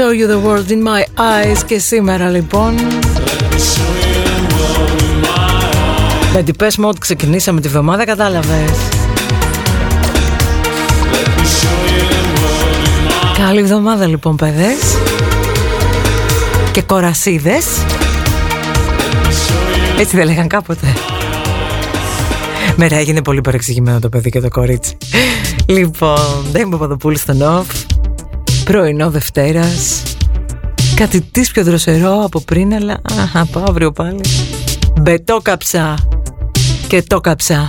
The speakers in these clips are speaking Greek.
Let me show you the world in my eyes Και σήμερα λοιπόν. Με την πες ότι ξεκινήσαμε τη βδομάδα κατάλαβες. Καλή εβδομάδα λοιπόν παιδες. Και κορασίδες. Έτσι δεν λέγαν κάποτε. Μέρα έγινε πολύ παρεξηγημένο το παιδί και το κορίτσι. Λοιπόν, δεν είμαι Παπαδοπούλη στον ΟΦ Πρωινό Δευτέρας. Κάτι της πιο δροσερό από πριν Αλλά από αύριο πάλι. Μπετό καψά Και το καψά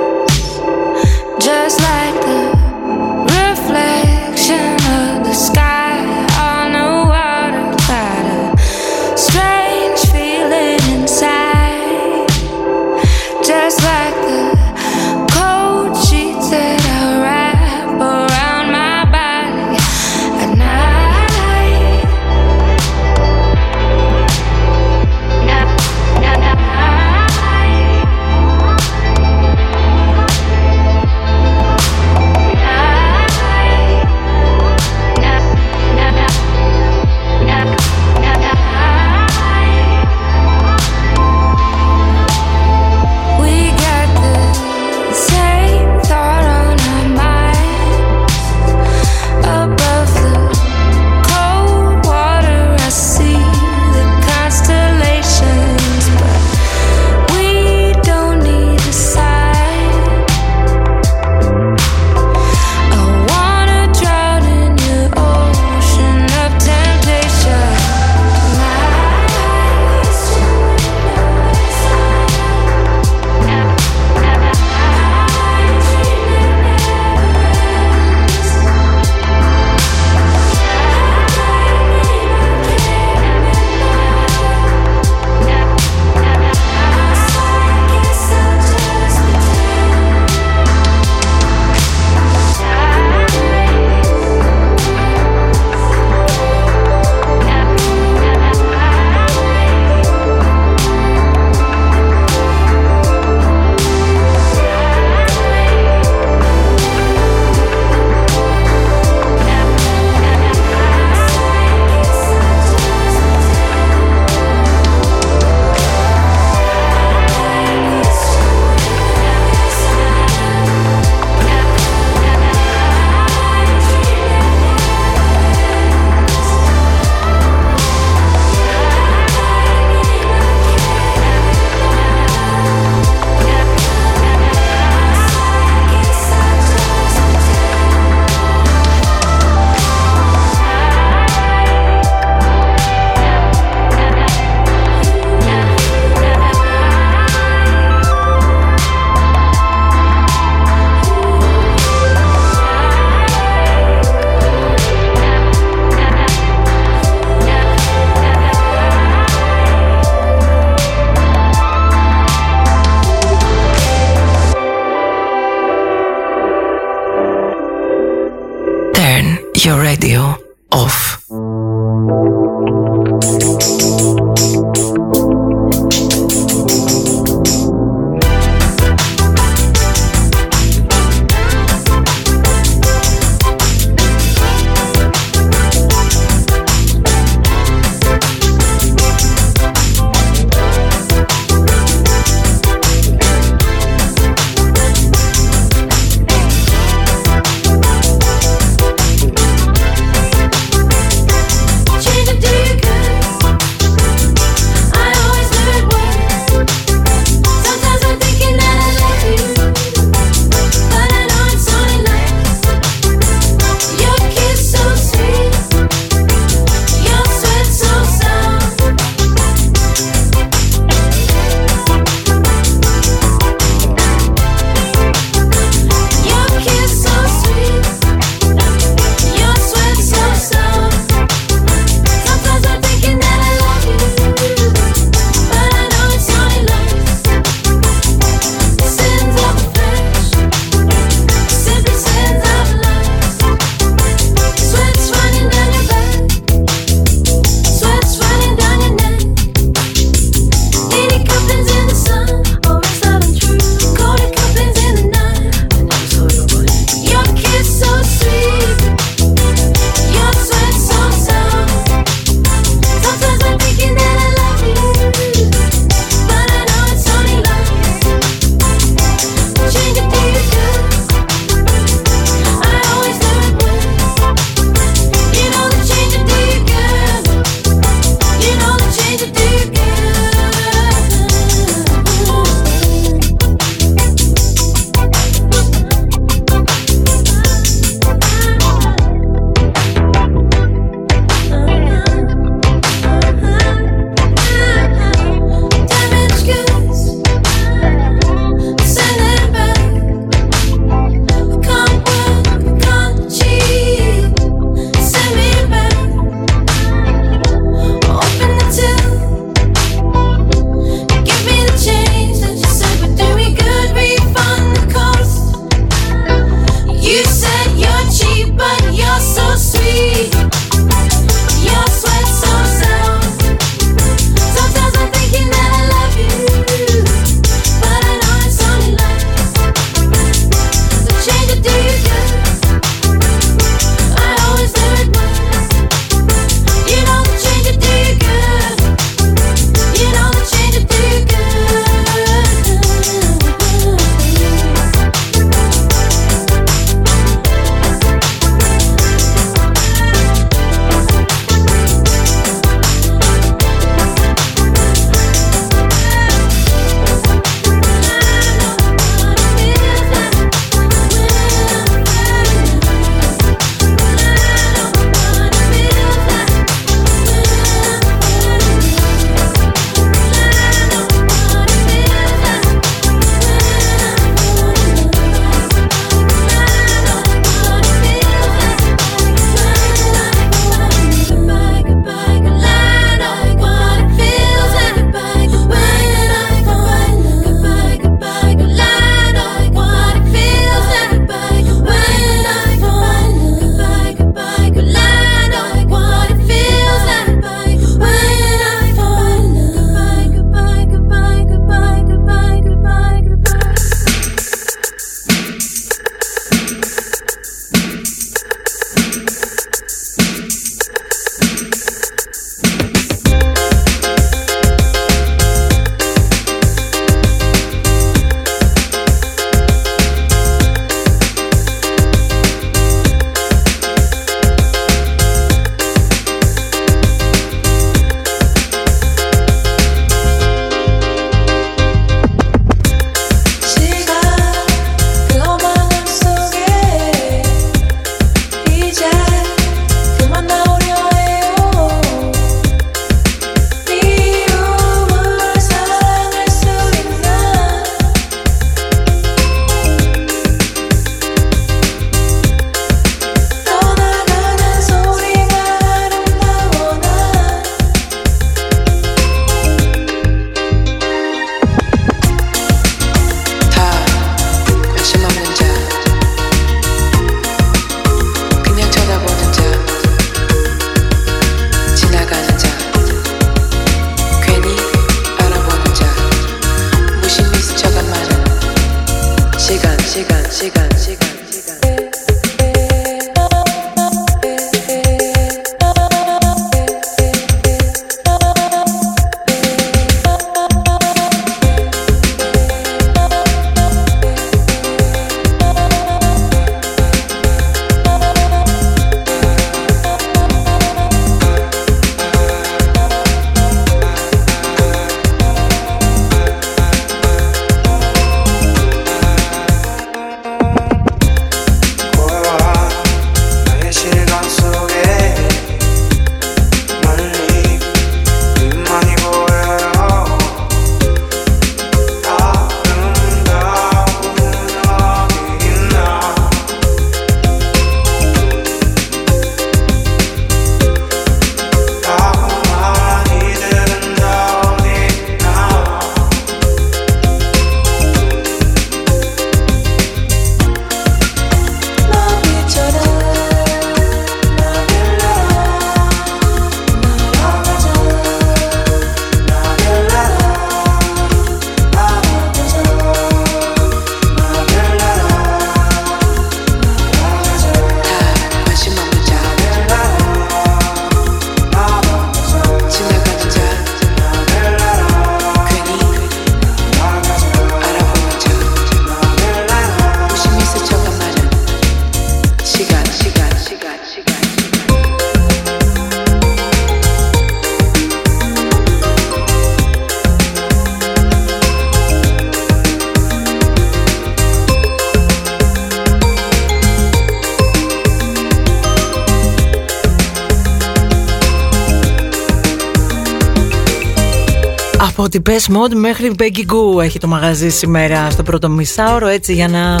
Depeche Mode μέχρι Becky Goo έχει το μαγαζί σήμερα στο πρώτο μισάωρο έτσι για να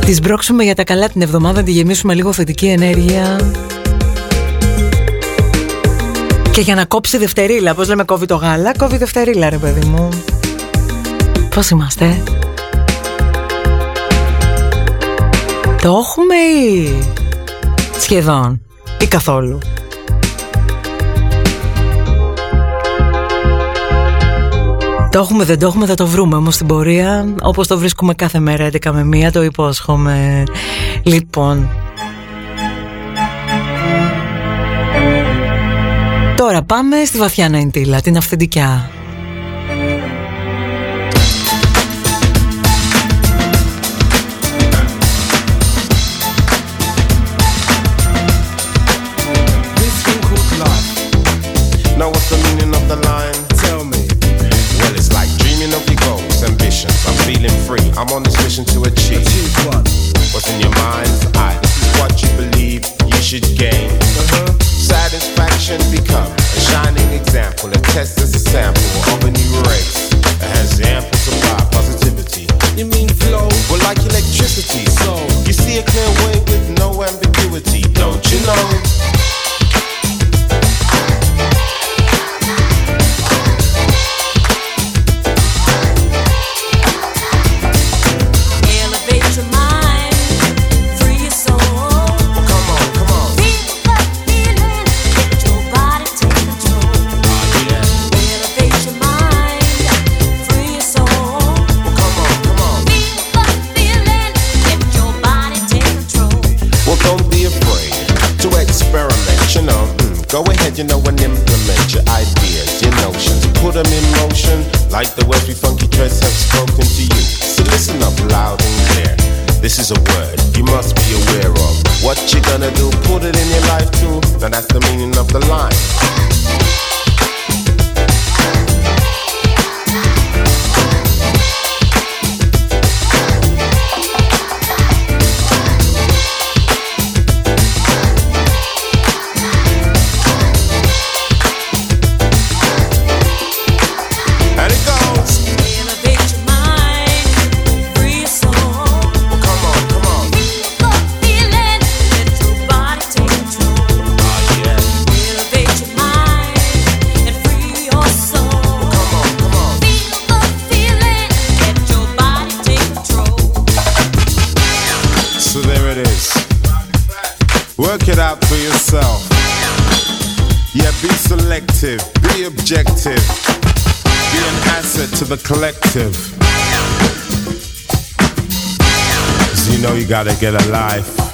τις σπρώξουμε για τα καλά την εβδομάδα, τη γεμίσουμε λίγο θετική ενέργεια και για να κόψει δευτερίλα, πώς λέμε κόβει το γάλα, κόβει δευτερίλα ρε παιδί μου. Πώς είμαστε; Το έχουμε ή σχεδόν ή καθόλου; Το έχουμε, δεν το έχουμε, θα το βρούμε όμως στην πορεία Όπως το βρίσκουμε κάθε μέρα 11 με 1, το υπόσχομαι. Λοιπόν. Τώρα πάμε στη βαθιά νοηντήλα, την αυθεντικιά. I'm on this mission to achieve. achieve what? What's in your mind's eye? This is what you believe you should gain. Uh-huh. Satisfaction become a shining example, a test as a sample of a new race that has ample supply positivity. You mean flow? Well, like electricity. So you see a clear way with no ambiguity, don't you know? you know, and implement your ideas, your notions. Put them in motion, like the way we funky dreads have spoken to you. So listen up loud and clear. This is a word you must be aware of. What you gonna do, put it in your life too. Now that's the meaning of the line. the collective. Cause you know you gotta get a life.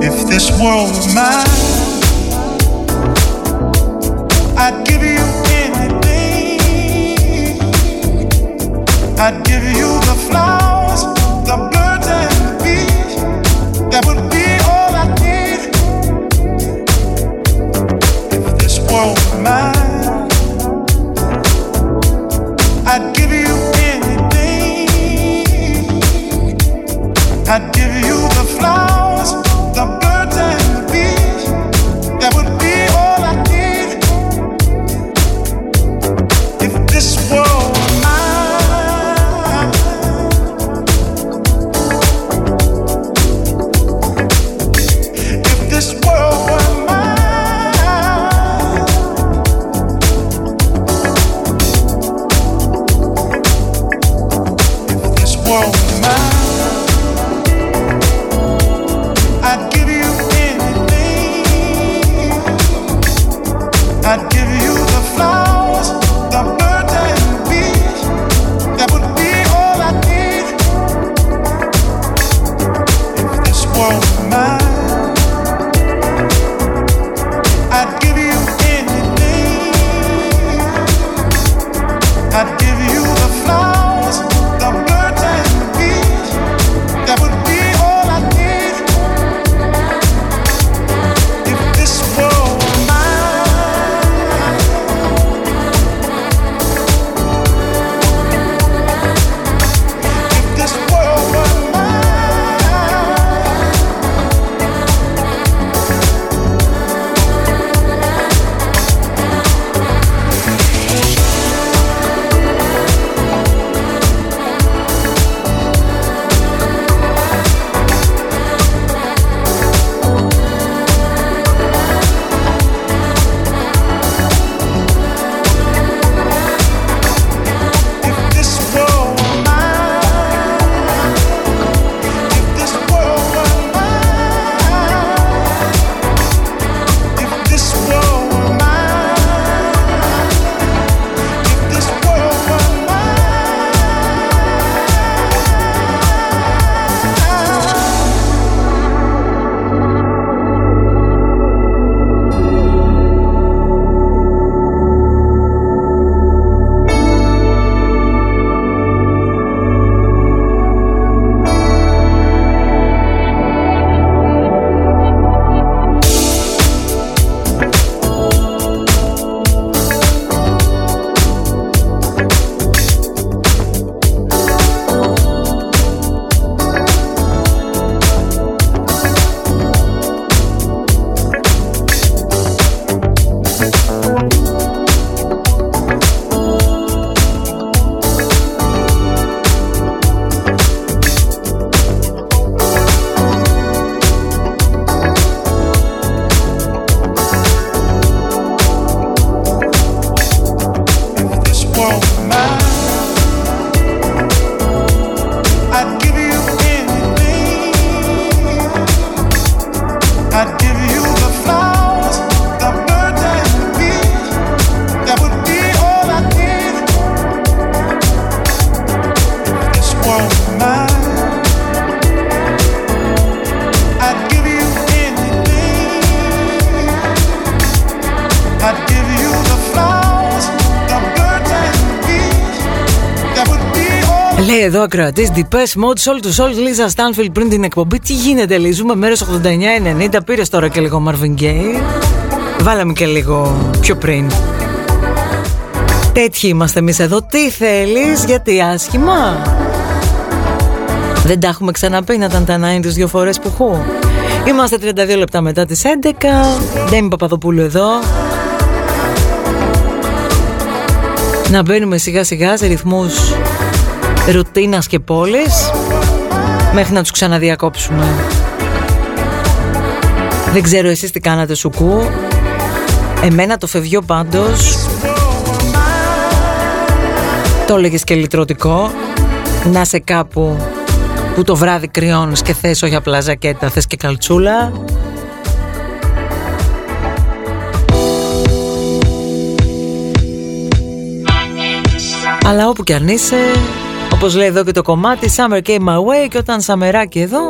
If this world were mine εδώ ακροατής Deepest Mode, Soul to Soul, Λίζα Stanfield πριν την εκπομπή. Τι γίνεται, Λίζουμε ζούμε μέρε 89-90. Πήρε τώρα και λίγο Marvin Gaye. Βάλαμε και λίγο πιο πριν. Τέτοιοι είμαστε εμείς εδώ. Τι θέλεις, γιατί άσχημα; Δεν τα έχουμε ξαναπεί να ήταν τα 90 δύο φορές που έχω. Είμαστε 32 λεπτά μετά τις 11. Ντέμι Παπαδοπούλου εδώ. Να μπαίνουμε σιγά σιγά σε ρυθμούς ρουτίνας και πόλης μέχρι να τους ξαναδιακόψουμε. Δεν ξέρω εσείς τι κάνατε σουκού. Εμένα το φευγιό πάντως το έλεγες και λυτρωτικό να σε κάπου Που το βράδυ κρυώνεις και θες όχι απλά ζακέτα, θες και καλτσούλα Αλλά όπου κι αν είσαι, όπως λέει εδώ και το κομμάτι Summer came my way και όταν σαμεράκι εδώ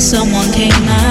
someone came out.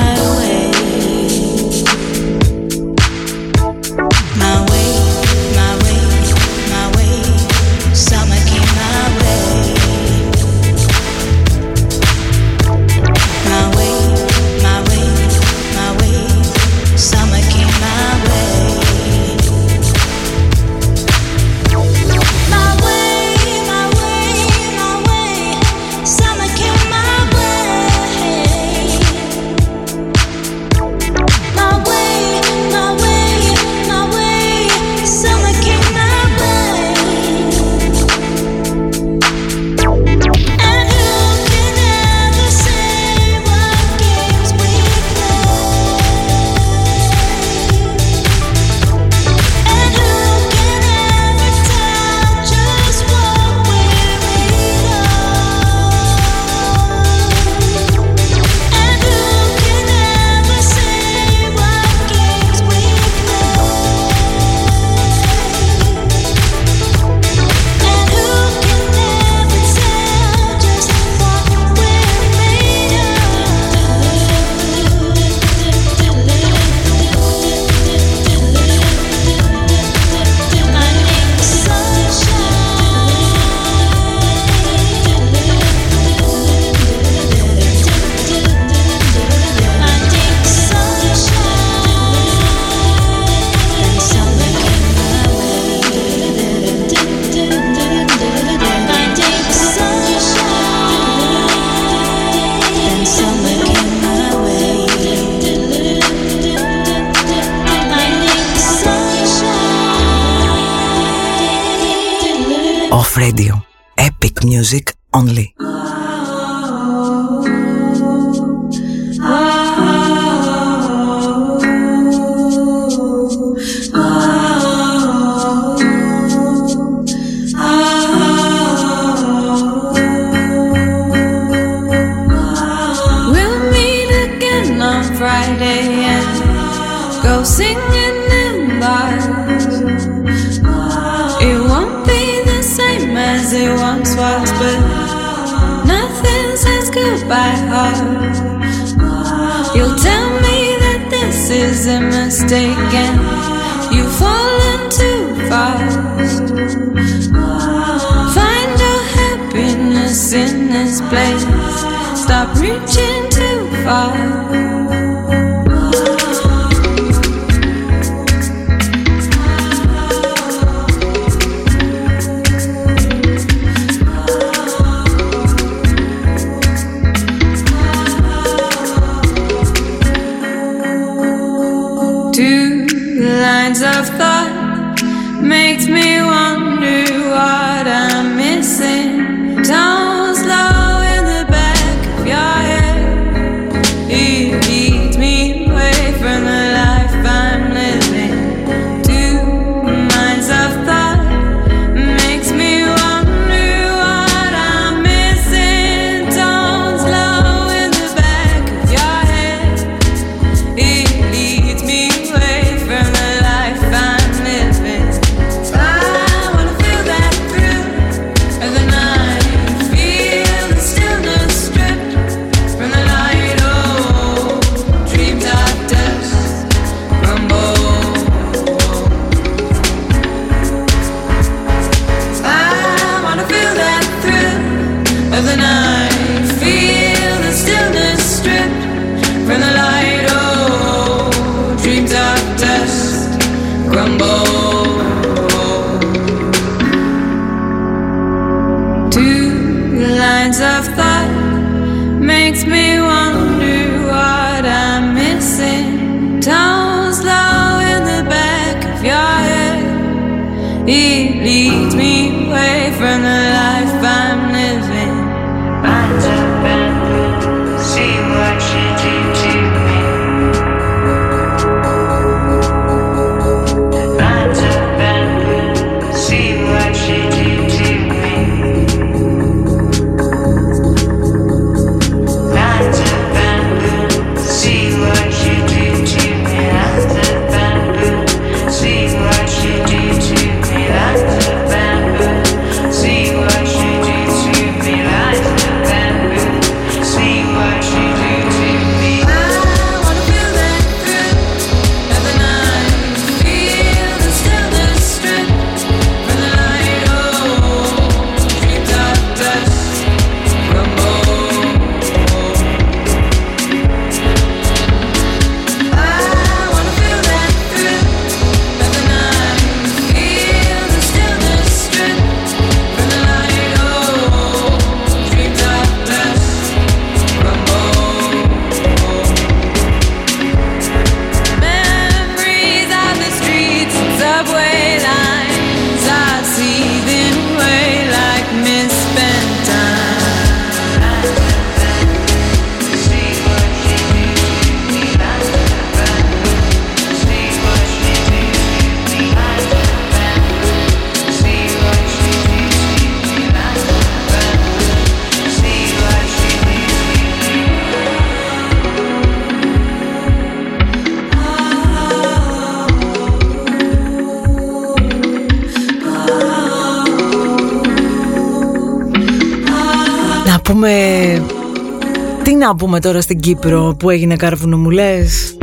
να πούμε τώρα στην Κύπρο που έγινε κάρβουνο μου λες;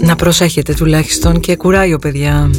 Να προσέχετε τουλάχιστον και κουράγιο παιδιά.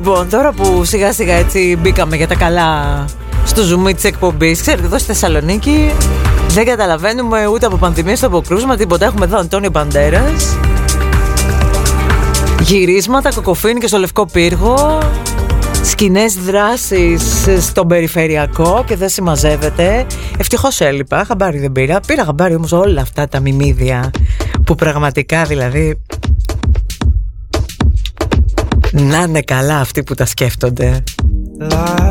Λοιπόν, τώρα που σιγά σιγά έτσι μπήκαμε για τα καλά στο ζουμί της εκπομπής, ξέρετε, εδώ στη Θεσσαλονίκη δεν καταλαβαίνουμε ούτε από πανδημία στο αποκρούσμα τίποτα. Έχουμε εδώ Αντώνιο Μπαντέρας. Γυρίσματα, κοκοφίνη και στο Λευκό Πύργο. Σκηνές δράσει στον περιφερειακό και δεν συμμαζεύεται. Ευτυχώς έλειπα. Χαμπάρι δεν πήρα. Πήρα χαμπάρι όμως όλα αυτά τα μιμίδια που πραγματικά δηλαδή να είναι καλά αυτοί που τα σκέφτονται. Φέτος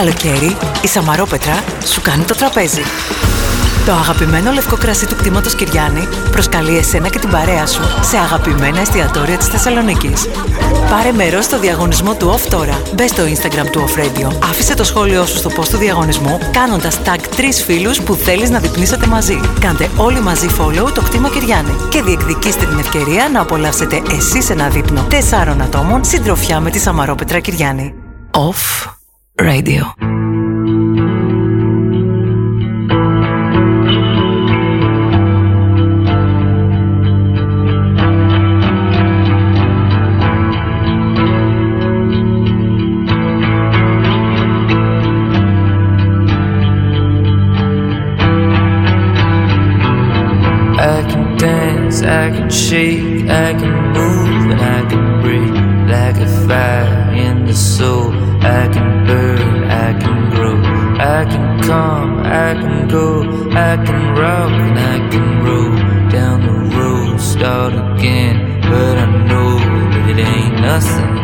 καλοκαίρι η Σαμαρόπετρα σου κάνει το τραπέζι. Το αγαπημένο λευκό κρασί του κτήματος Κυριάννη προσκαλεί εσένα και την παρέα σου σε αγαπημένα εστιατόρια της Θεσσαλονίκης. Πάρε μέρος στο διαγωνισμό του OFF τώρα. Μπε στο Instagram του Off Radio. Άφησε το σχόλιο σου στο post του διαγωνισμού κάνοντας tag τρεις φίλους που θέλεις να διπνίσετε μαζί. Κάντε όλοι μαζί follow το κτήμα Κυριάννη και διεκδικήστε την ευκαιρία να απολαύσετε εσείς ένα δείπνο τεσσάρων ατόμων συντροφιά με τη Σαμαρόπετρα Κυριάννη. Off Radio. I can shake, I can move, and I can breathe like a fire in the soul. I can rock, and I can roll down the road, start again. But I know that it ain't nothing.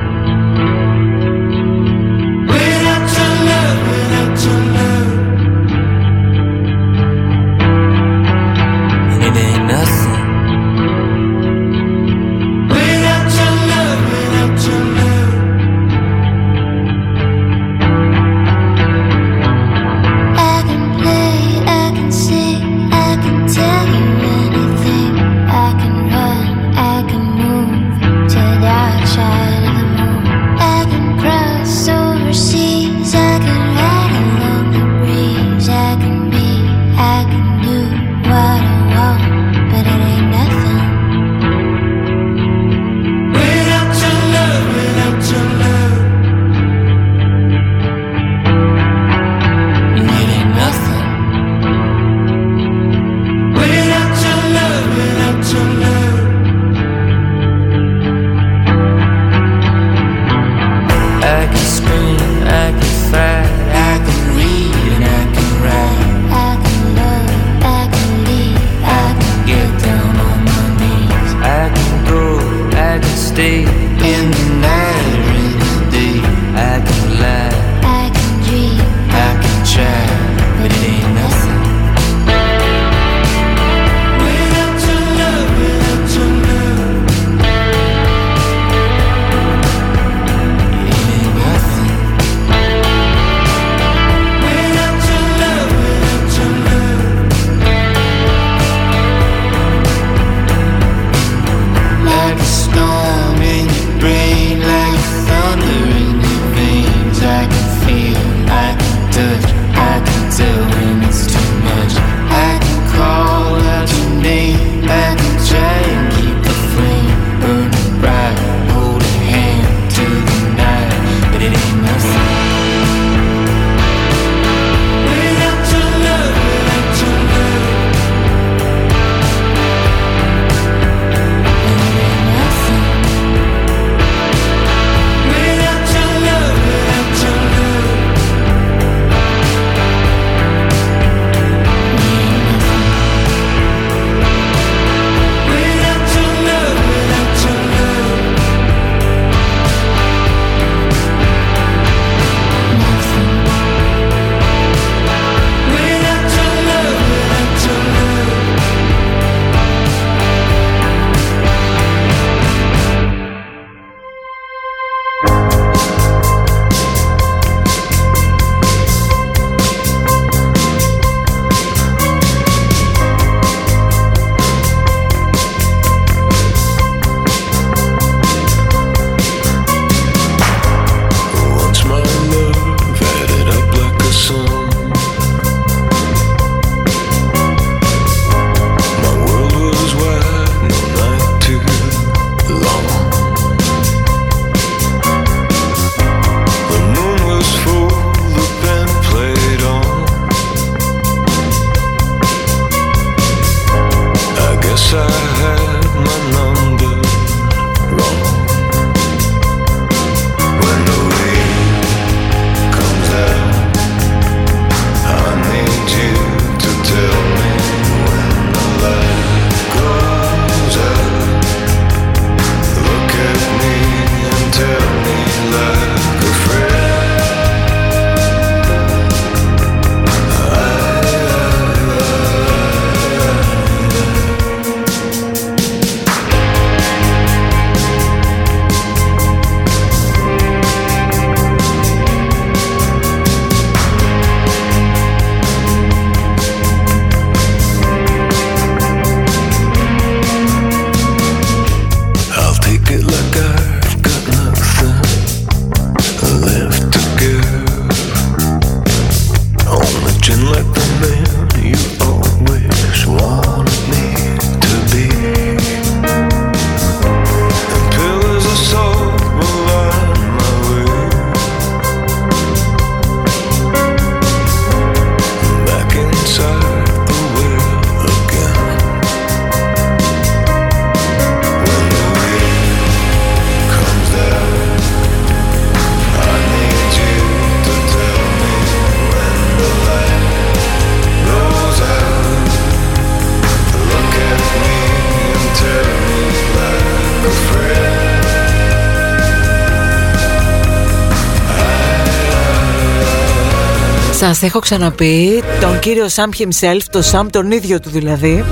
Σας έχω ξαναπεί τον κύριο Sam himself, το Sam τον ίδιο του δηλαδή.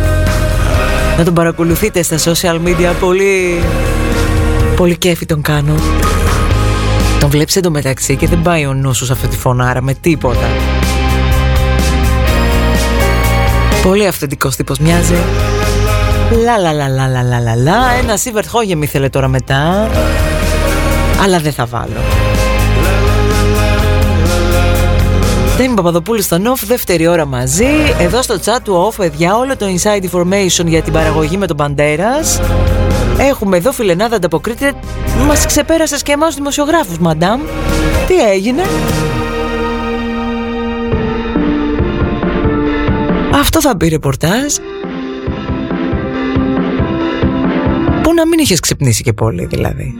Να τον παρακολουθείτε στα social media, πολύ, πολύ κέφι τον κάνω. Τον βλέπεις εντωμεταξύ και δεν πάει ο νους σου σε αυτή τη φωνάρα με τίποτα. Πολύ αυθεντικός τύπος μοιάζει. Λα λα λα λα λα λα λα. Ένα Σίβερτ Χόγεμ ήθελε τώρα μετά. Αλλά δεν θα βάλω Ντέμι Παπαδοπούλου στο Off, δεύτερη ώρα μαζί. Εδώ στο chat του Off, παιδιά, όλο το inside information για την παραγωγή με τον Παντέρας. Έχουμε εδώ φιλενάδα ανταποκρίτη. Μας ξεπέρασες και εμάς τους δημοσιογράφους, μαντάμ. Τι έγινε; Αυτό θα μπει ρεπορτάζ. Πού να μην είχες ξυπνήσει και πολύ δηλαδή.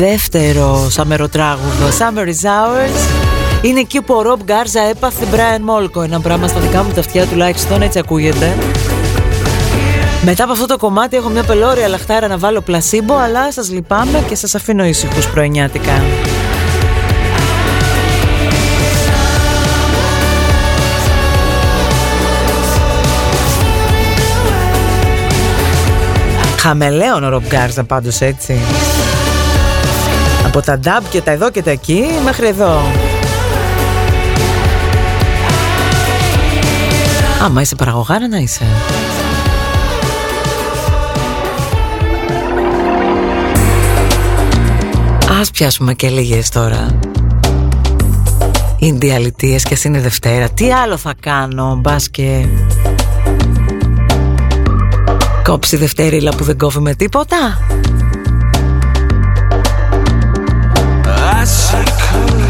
Δεύτερο σαμεροτράγουδο Summer is ours. Είναι εκεί που ο Ρομπ Γκάρζα έπαθε Brian Molko. Ένα πράγμα στα δικά μου τα αυτιά τουλάχιστον έτσι ακούγεται. Μετά από αυτό το κομμάτι έχω μια πελώρια λαχτάρα να βάλω πλασίμπο Αλλά σας λυπάμαι και σας αφήνω ήσυχους πρωινιάτικα. Χαμελέον ο Ρομπ Γκάρζα πάντως έτσι Από τα ντάμπ και τα εδώ και τα εκεί μέχρι εδώ. Άμα είσαι παραγωγάρα να είσαι. Ας πιάσουμε και λίγες τώρα. Ινδιαλιτίες και είναι Δευτέρα. Τι άλλο θα κάνω Μπας και Κόψει Δευτέριλα που δεν κόβει με τίποτα last.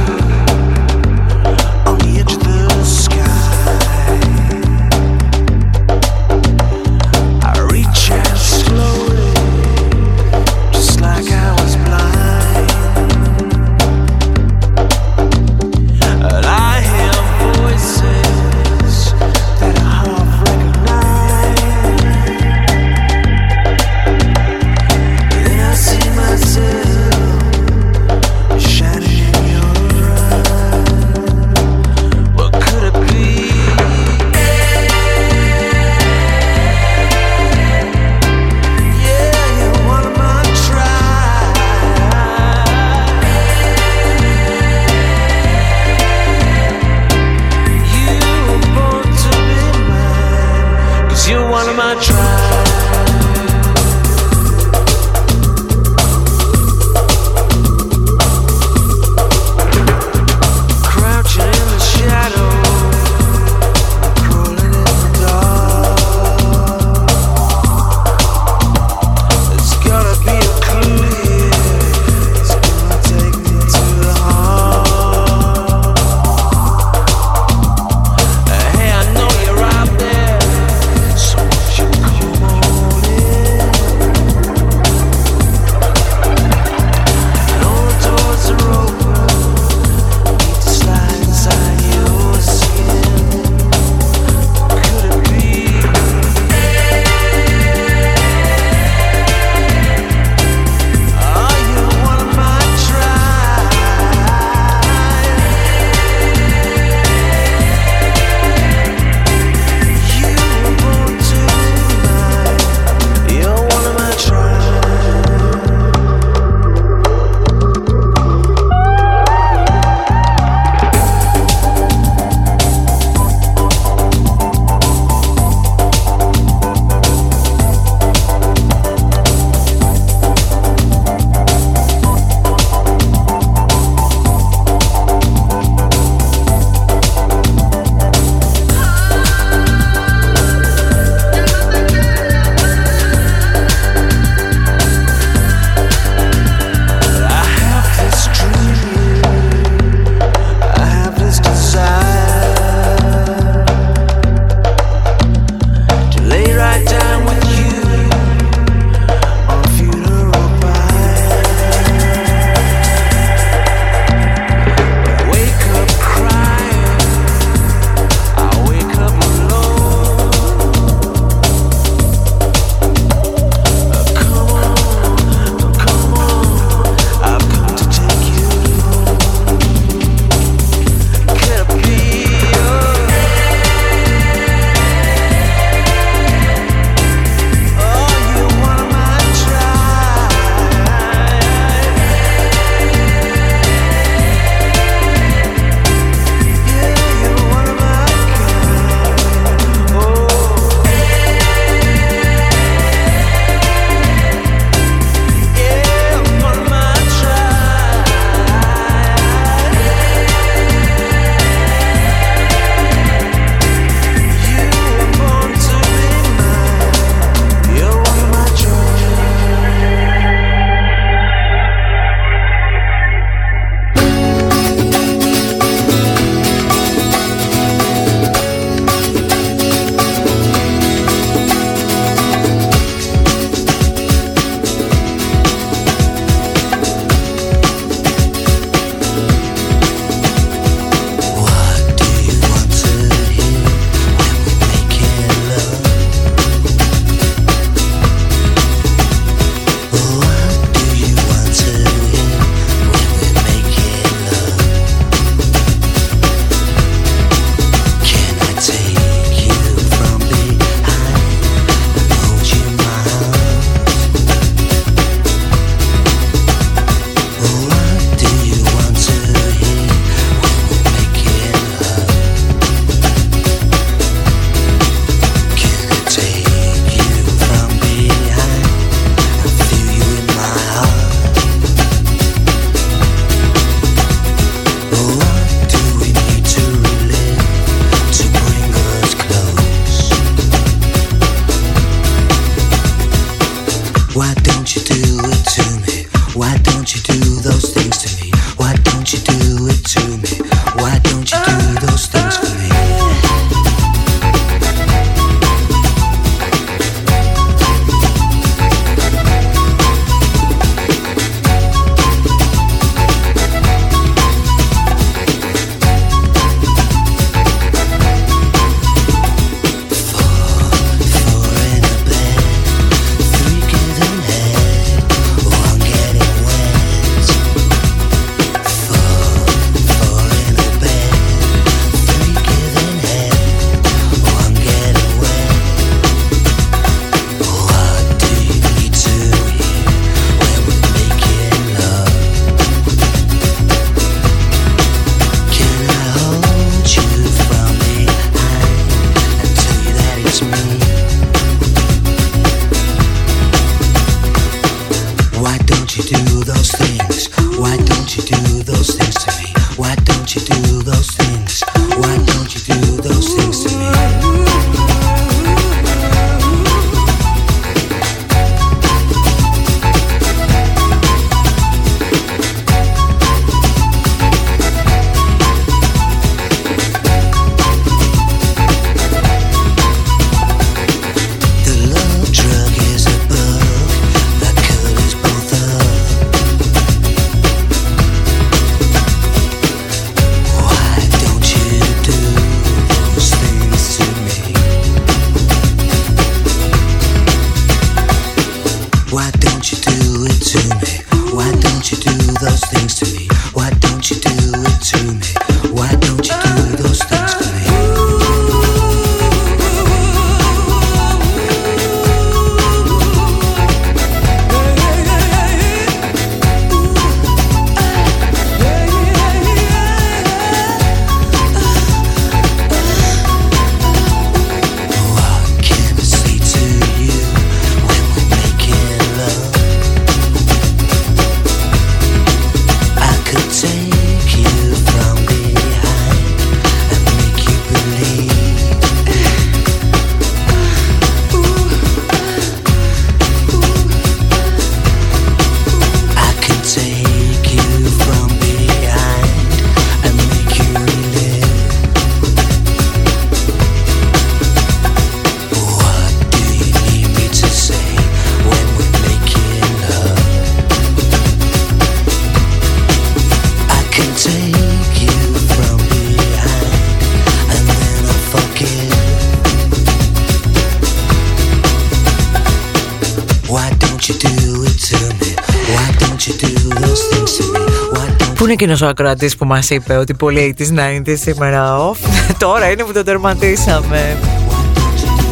Εκείνος ο ακροατής που μας είπε ότι πολύ 80s 90s σήμερα off. Τώρα είναι που το τερματίσαμε.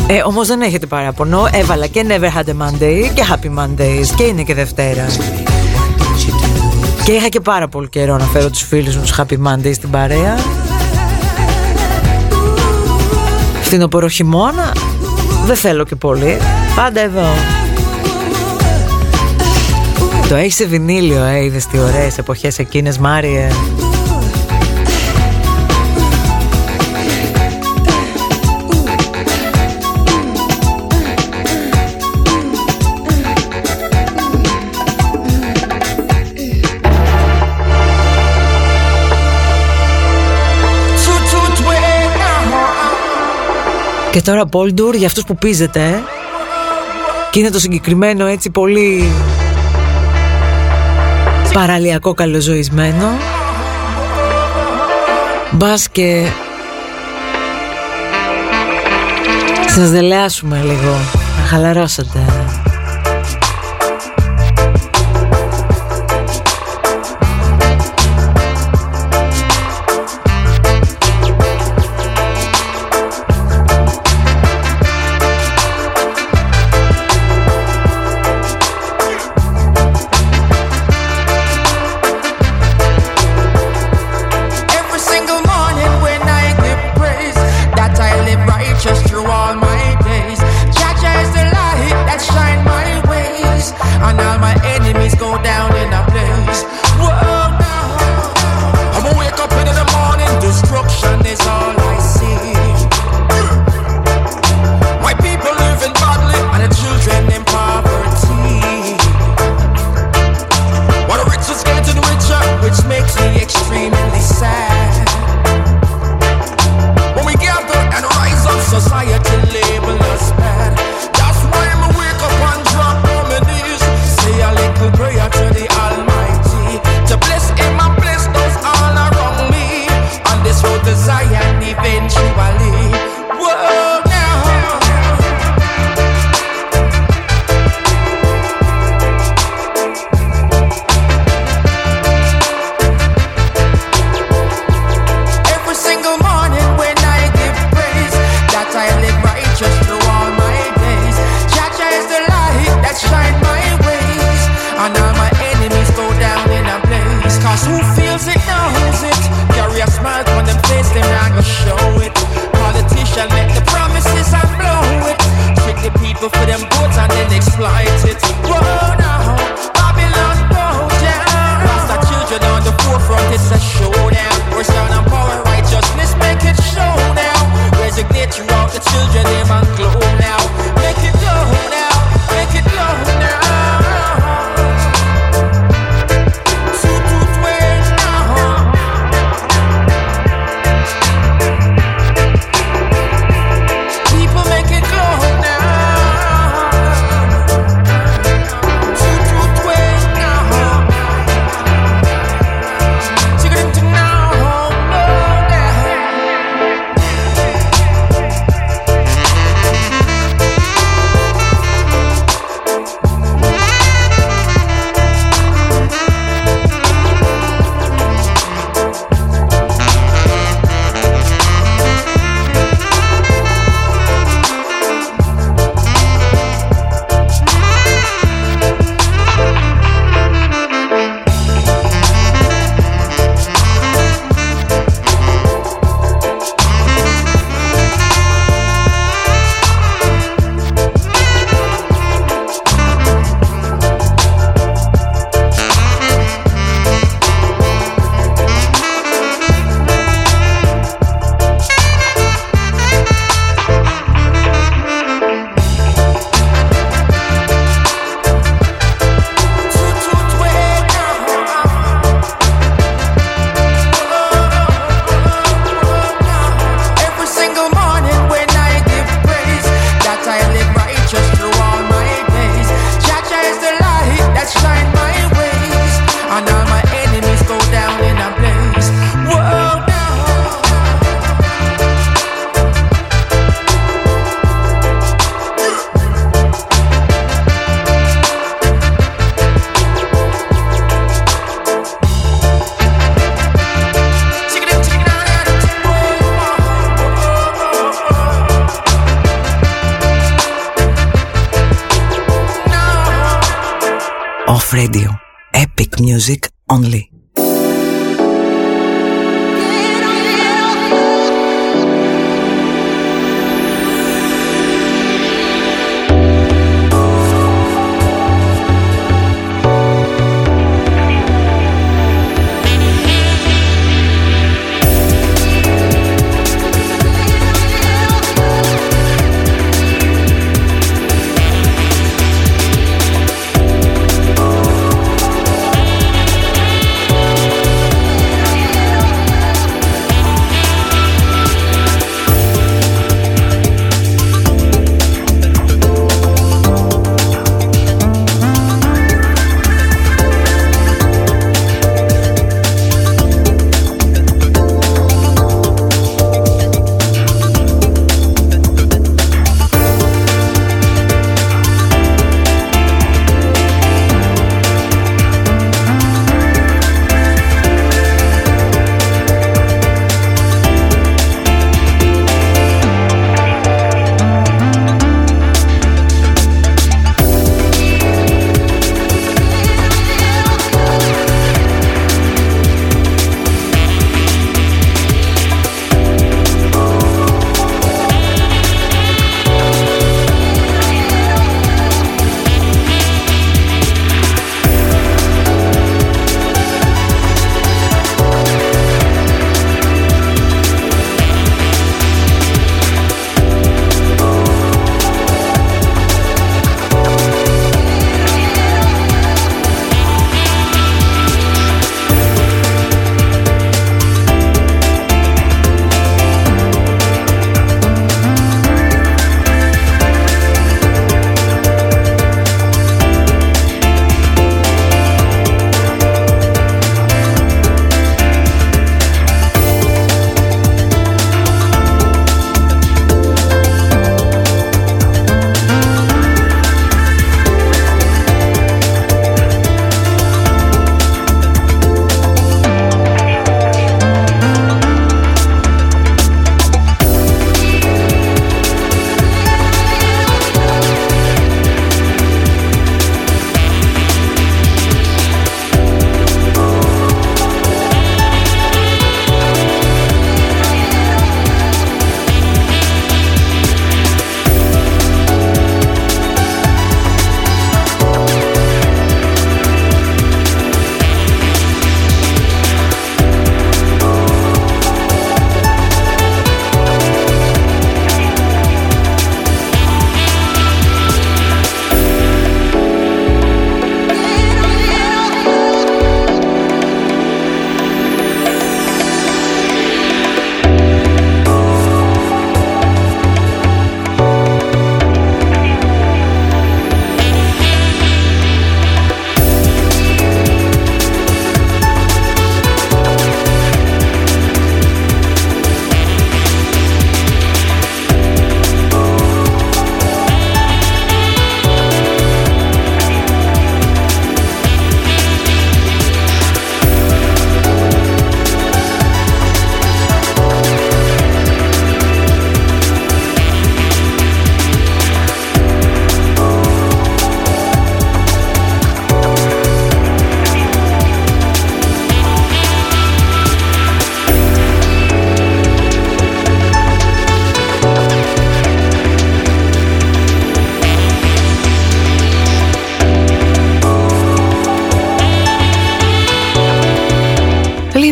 Ε, Όμως δεν έχετε παραπονό. Έβαλα και Never Had a Monday και Happy Mondays και είναι και Δευτέρα. Και είχα και πάρα πολύ καιρό να φέρω τους φίλους μου τους Happy Mondays στην παρέα. Φθινοπωρο χειμώνα δεν θέλω και πολύ. Πάντα εδώ. Το έχεις σε βινίλιο, ε, είδες τι ωραίες εποχές εκείνες, Μάριε. Και τώρα Πολντουρ για αυτούς που πίζετε ε. Και είναι το συγκεκριμένο έτσι πολύ παραλιακό καλοζωισμένο. Μπας και σας δελεάσουμε λίγο να χαλαρώσετε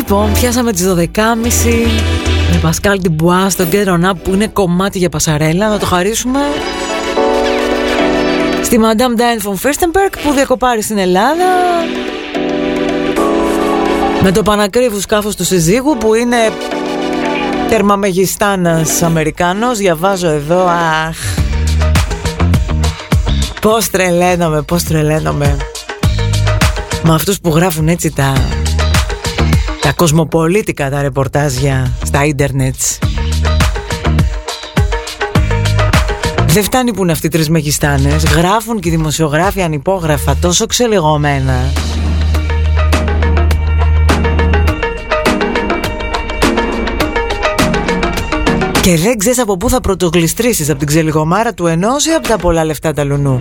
Λοιπόν, πιάσαμε τις 12.30 με Πασκάλ Τιμπουά στο Get On Up που είναι κομμάτι για πασαρέλα. Να το χαρίσουμε στη Madame Diane von Furstenberg που διακοπάρει στην Ελλάδα με το πανακρίβου σκάφος του συζύγου που είναι τερμαμεγιστάνας Αμερικάνος. Διαβάζω εδώ, αχ, πώς τρελαίνομαι, πώς τρελαίνομαι με αυτούς που γράφουν έτσι τα τα κοσμοπολίτικα τα ρεπορτάζια στα ίντερνετ. Δεν φτάνει που είναι αυτοί οι τρεις μεγιστάνες. Γράφουν και οι δημοσιογράφοι ανυπόγραφα Τόσο ξελιγωμένα. Και δεν ξέρεις από πού θα πρωτογλιστρήσεις Από την ξελιγωμάρα του ενός ή από τα πολλά λεφτά τα λουνού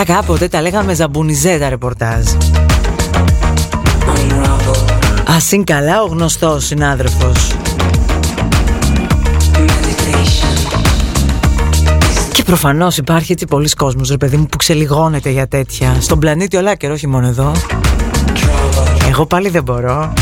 Αυτά κάποτε τα λέγαμε ζαμπουνιζέ τα ρεπορτάζ. Ας είναι καλά ο γνωστός συνάδελφος. Και προφανώς υπάρχει έτσι πολλοί κόσμος ρε παιδί μου που ξελιγώνεται για τέτοια. Στον πλανήτη ολά και όχι μόνο εδώ. Εγώ πάλι δεν μπορώ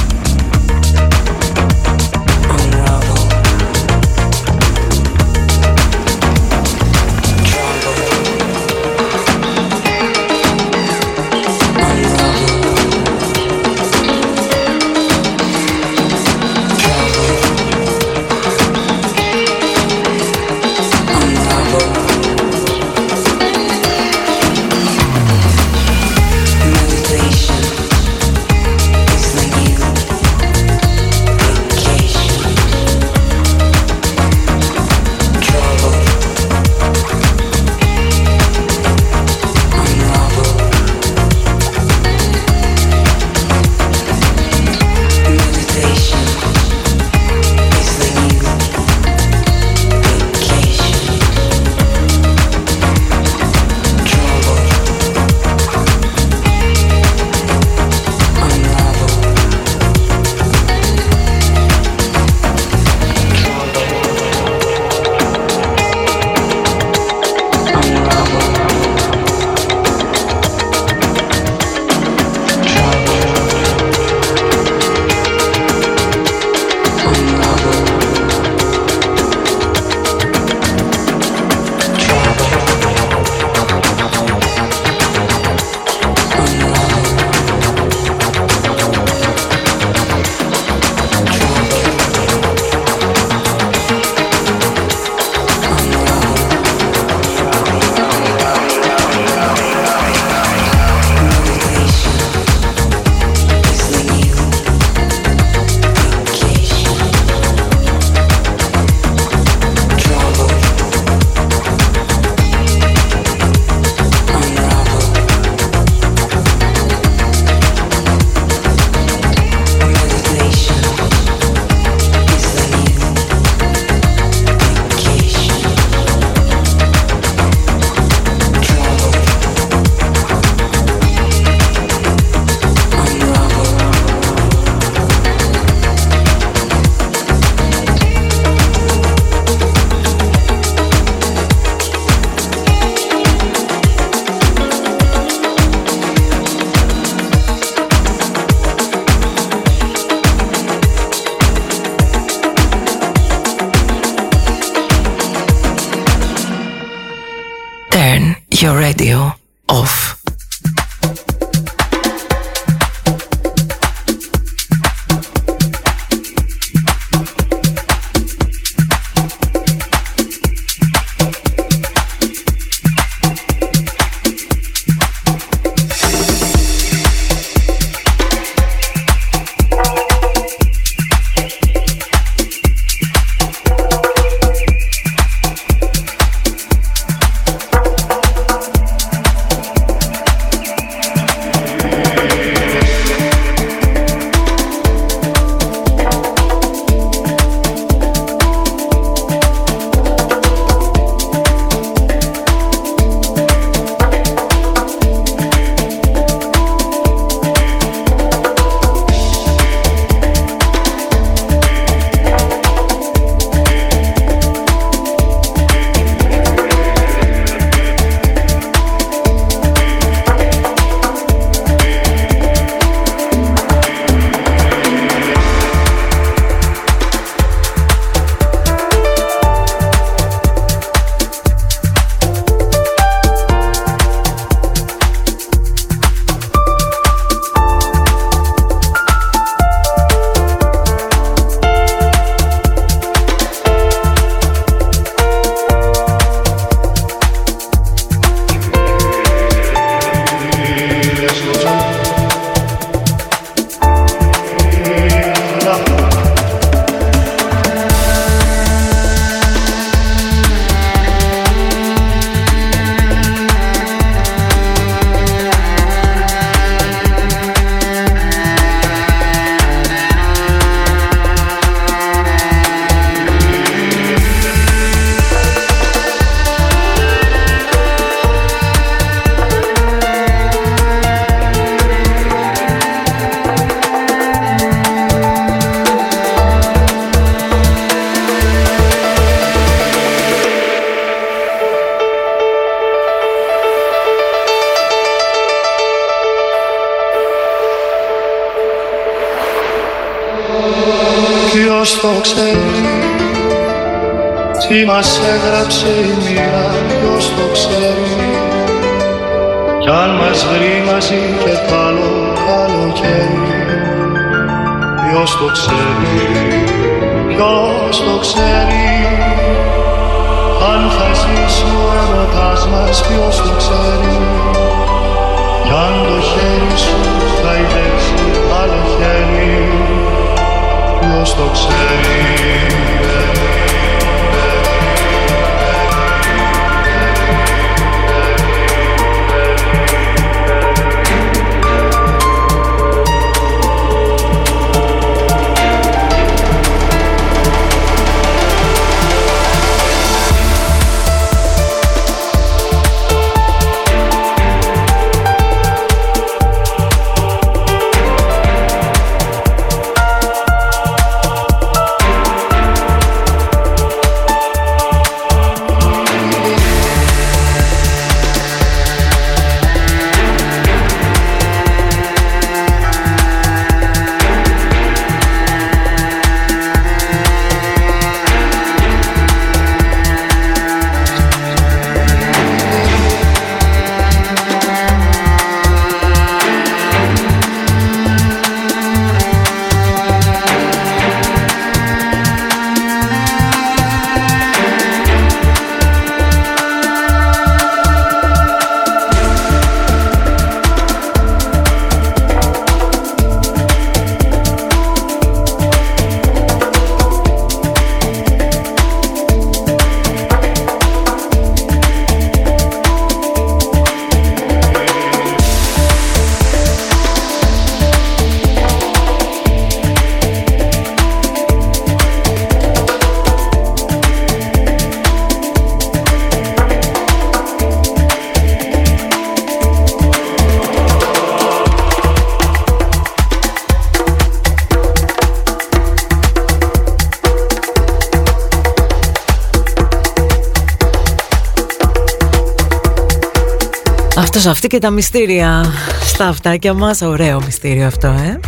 Αυτός αυτή και τα μυστήρια. Στα αυτάκια μας Ωραίο μυστήριο αυτό ε.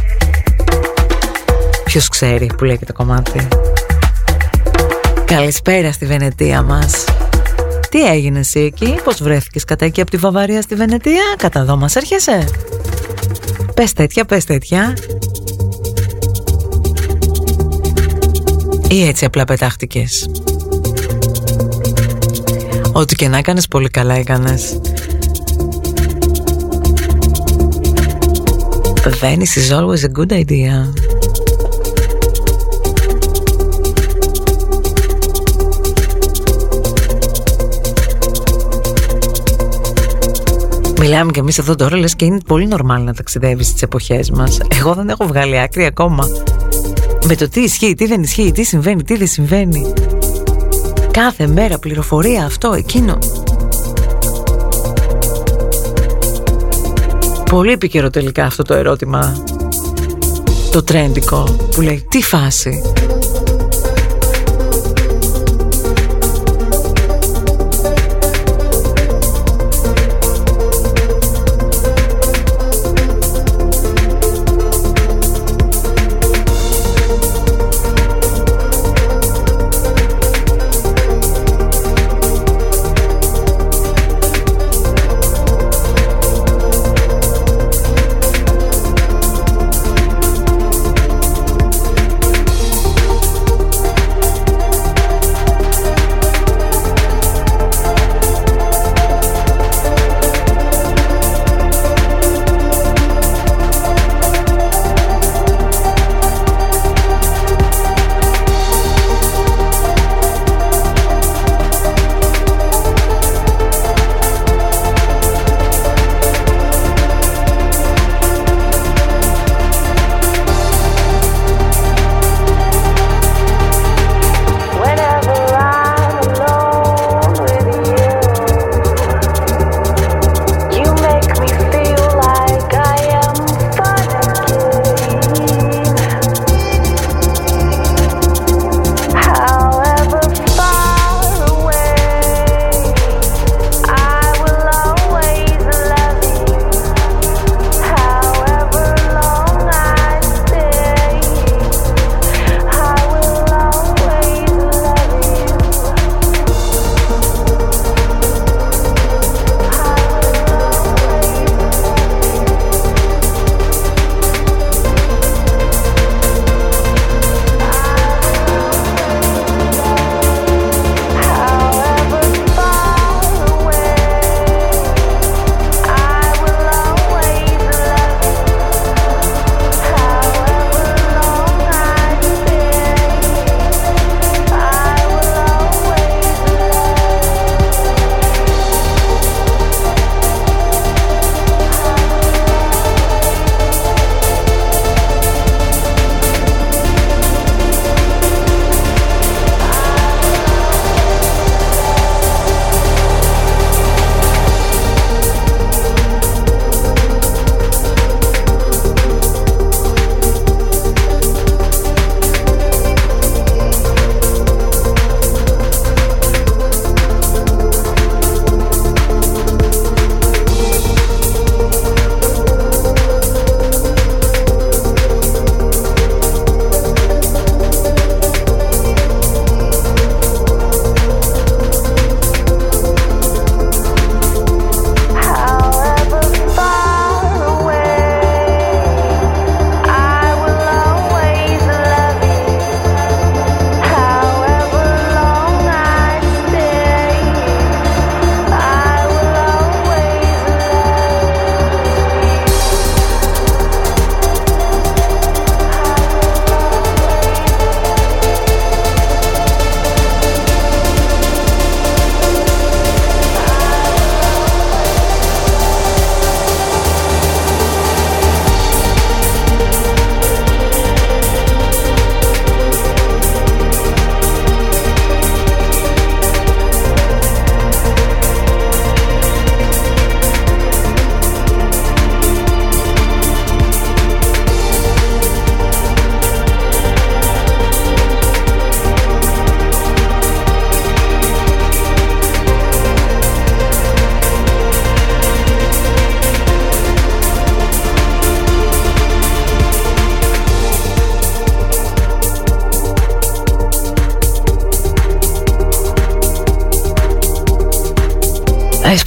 Ποιος ξέρει που λέει και το κομμάτι. Καλησπέρα στη Βενετία μας. Τι έγινε εσύ εκεί Πώς βρέθηκες κατά εκεί από τη Βαβαρία στη Βενετία; Κατά εδώ μας έρχεσαι. Πες τέτοια πες τέτοια. Ή έτσι απλά πετάχτηκες. Ό,τι και να έκανες πολύ καλά έκανες Venice is always a good idea. Μιλάμε και εμείς εδώ τώρα, λες και είναι πολύ νορμάλ να ταξιδεύεις στι εποχές μας. Εγώ δεν έχω βγάλει άκρη ακόμα. Με το τι ισχύει, τι δεν ισχύει, τι συμβαίνει, τι δεν συμβαίνει. Κάθε μέρα πληροφορία αυτό, εκείνο. Πολύ επίκαιρο τελικά αυτό το ερώτημα. Το τρέντικο Που λέει τι φάση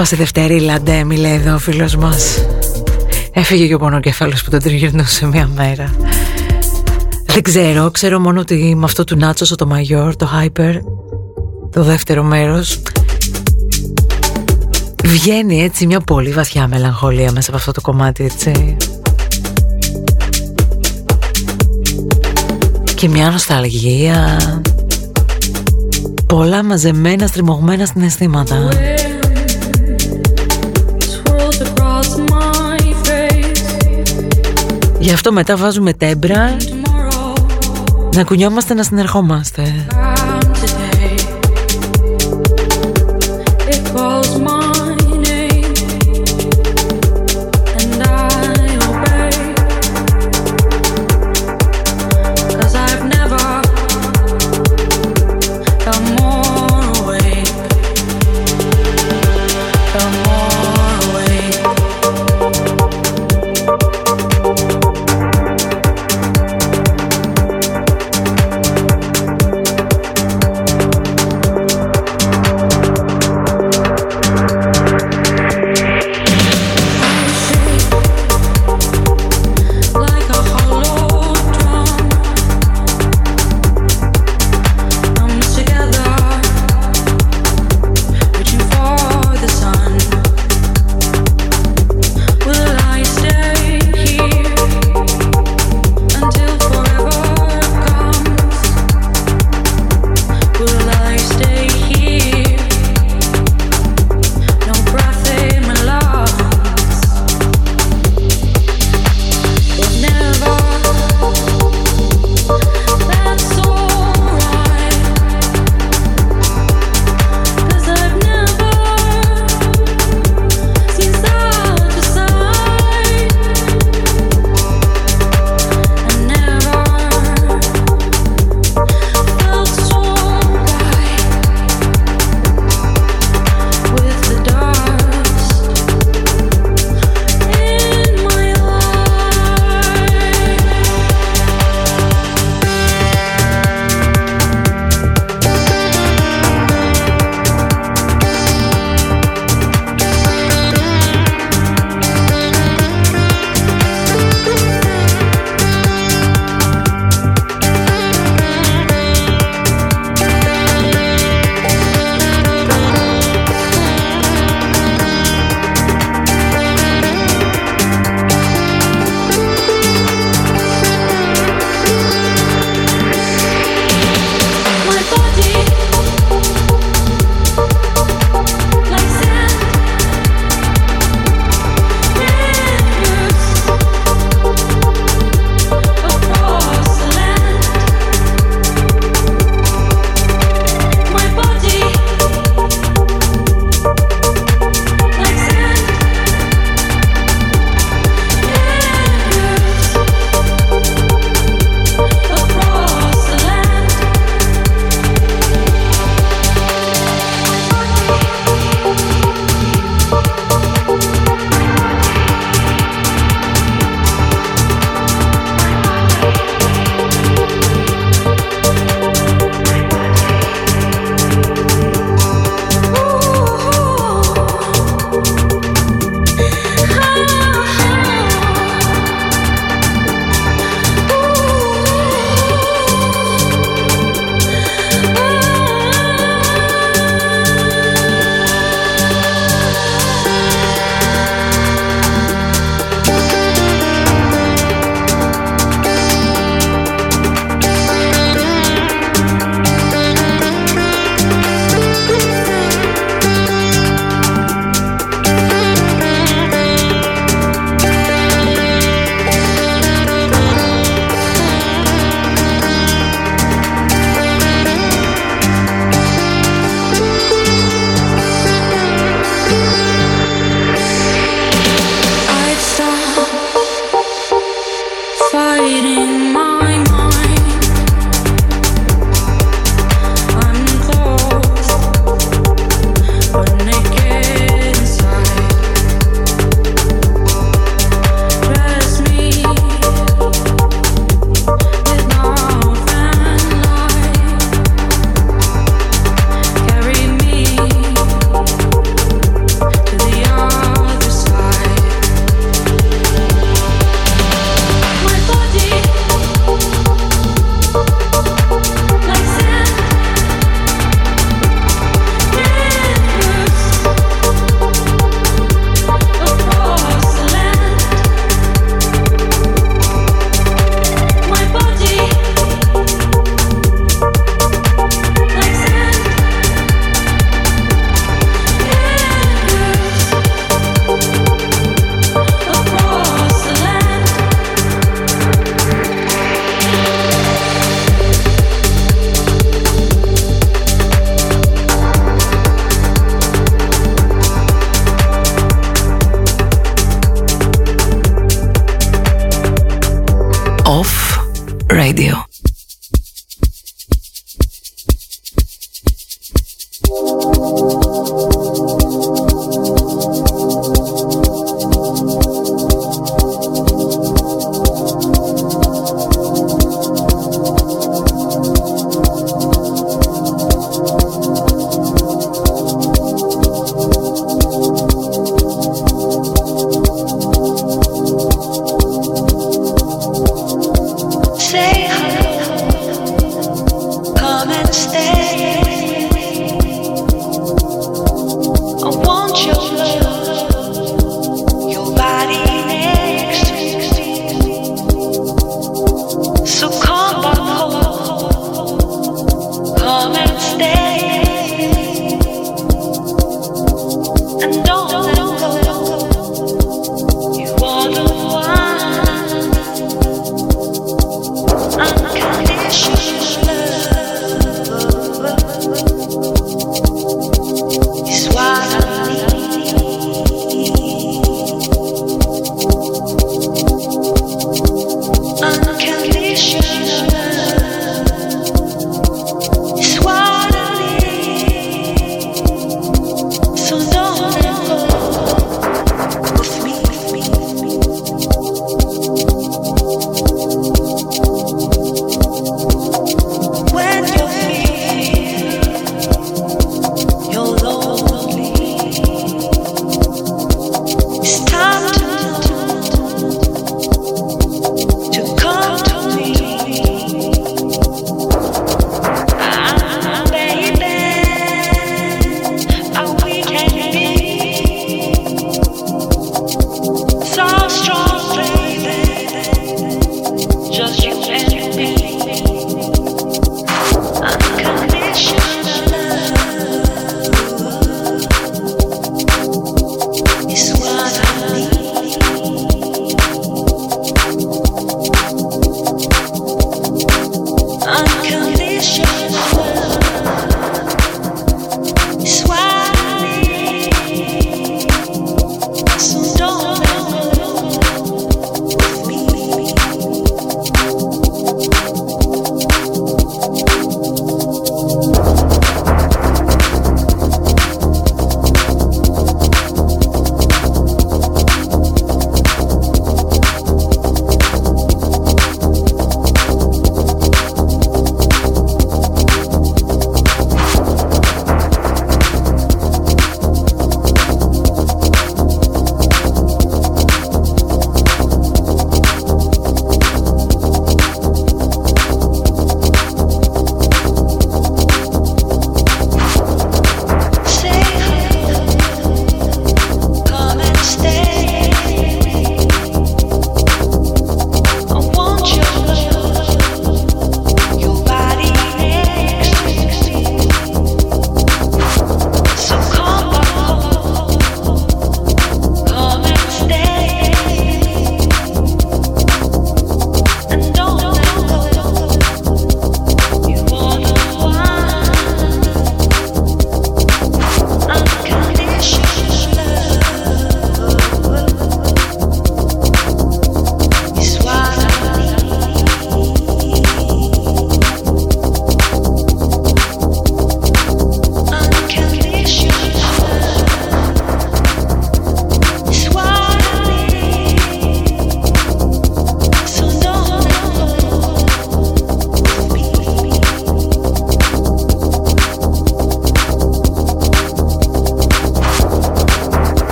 Έσπασε Δευτέρη Λαντέμι λέει εδώ ο φίλος μας. Έφυγε και ο πονοκέφαλος που τον τριγυρνούσε μια μέρα. Δεν ξέρω, ξέρω μόνο ότι με αυτό του Νάτσος το Μαγιόρ, το Hyper Το δεύτερο μέρος Βγαίνει έτσι μια πολύ βαθιά μελαγχολία μέσα από αυτό το κομμάτι έτσι. Και μια νοσταλγία. Πολλά μαζεμένα, στριμωγμένα συναισθήματα Γι' αυτό μετά βάζουμε τέμπρα. Να κουνιόμαστε να συνερχόμαστε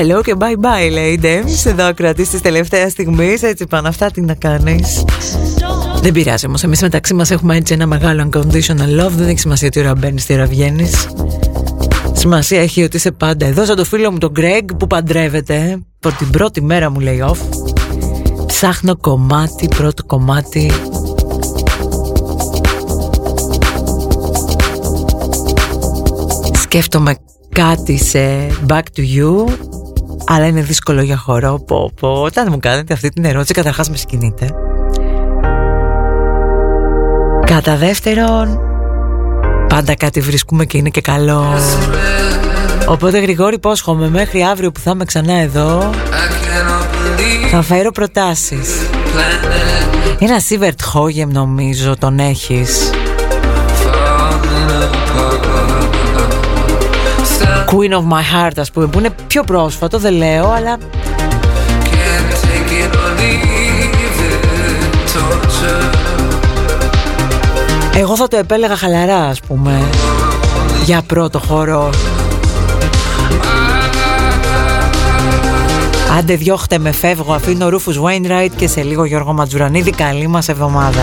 Hello και bye bye λέει Dems Εδώ ακροατής της τελευταίας στιγμής. Έτσι πάνε αυτά τι να κάνεις. Δεν πειράζει όμως Εμείς μεταξύ μας έχουμε έτσι ένα μεγάλο unconditional love. Δεν έχει σημασία τι ώρα μπαίνεις τι ώρα βγαίνεις. Σημασία έχει ότι είσαι πάντα εδώ Σαν το φίλο μου τον Greg που παντρεύεται. Από την πρώτη μέρα μου λέει off. Ψάχνω κομμάτι Πρώτο κομμάτι. Σκέφτομαι κάτι σε Back to You αλλά είναι δύσκολο για χώρο πω, πω. Όταν μου κάνετε αυτή την ερώτηση καταρχάς με σκηνείτε Κατά δεύτερον Πάντα κάτι βρίσκουμε και είναι και καλό. Οπότε Γρηγόρη υπόσχομαι μέχρι αύριο που θα είμαι ξανά εδώ Θα φέρω προτάσεις. Ένα Σίβερτ Χόγεμ νομίζω τον έχεις Queen of My Heart ας πούμε που είναι πιο πρόσφατο δεν λέω αλλά Εγώ θα το επέλεγα χαλαρά ας πούμε Για πρώτο χώρο. Άντε διώχτε με φεύγω Αφήνω Ρούφους Wainwright Και σε λίγο Γιώργο Ματζουρανίδη. Καλή μας εβδομάδα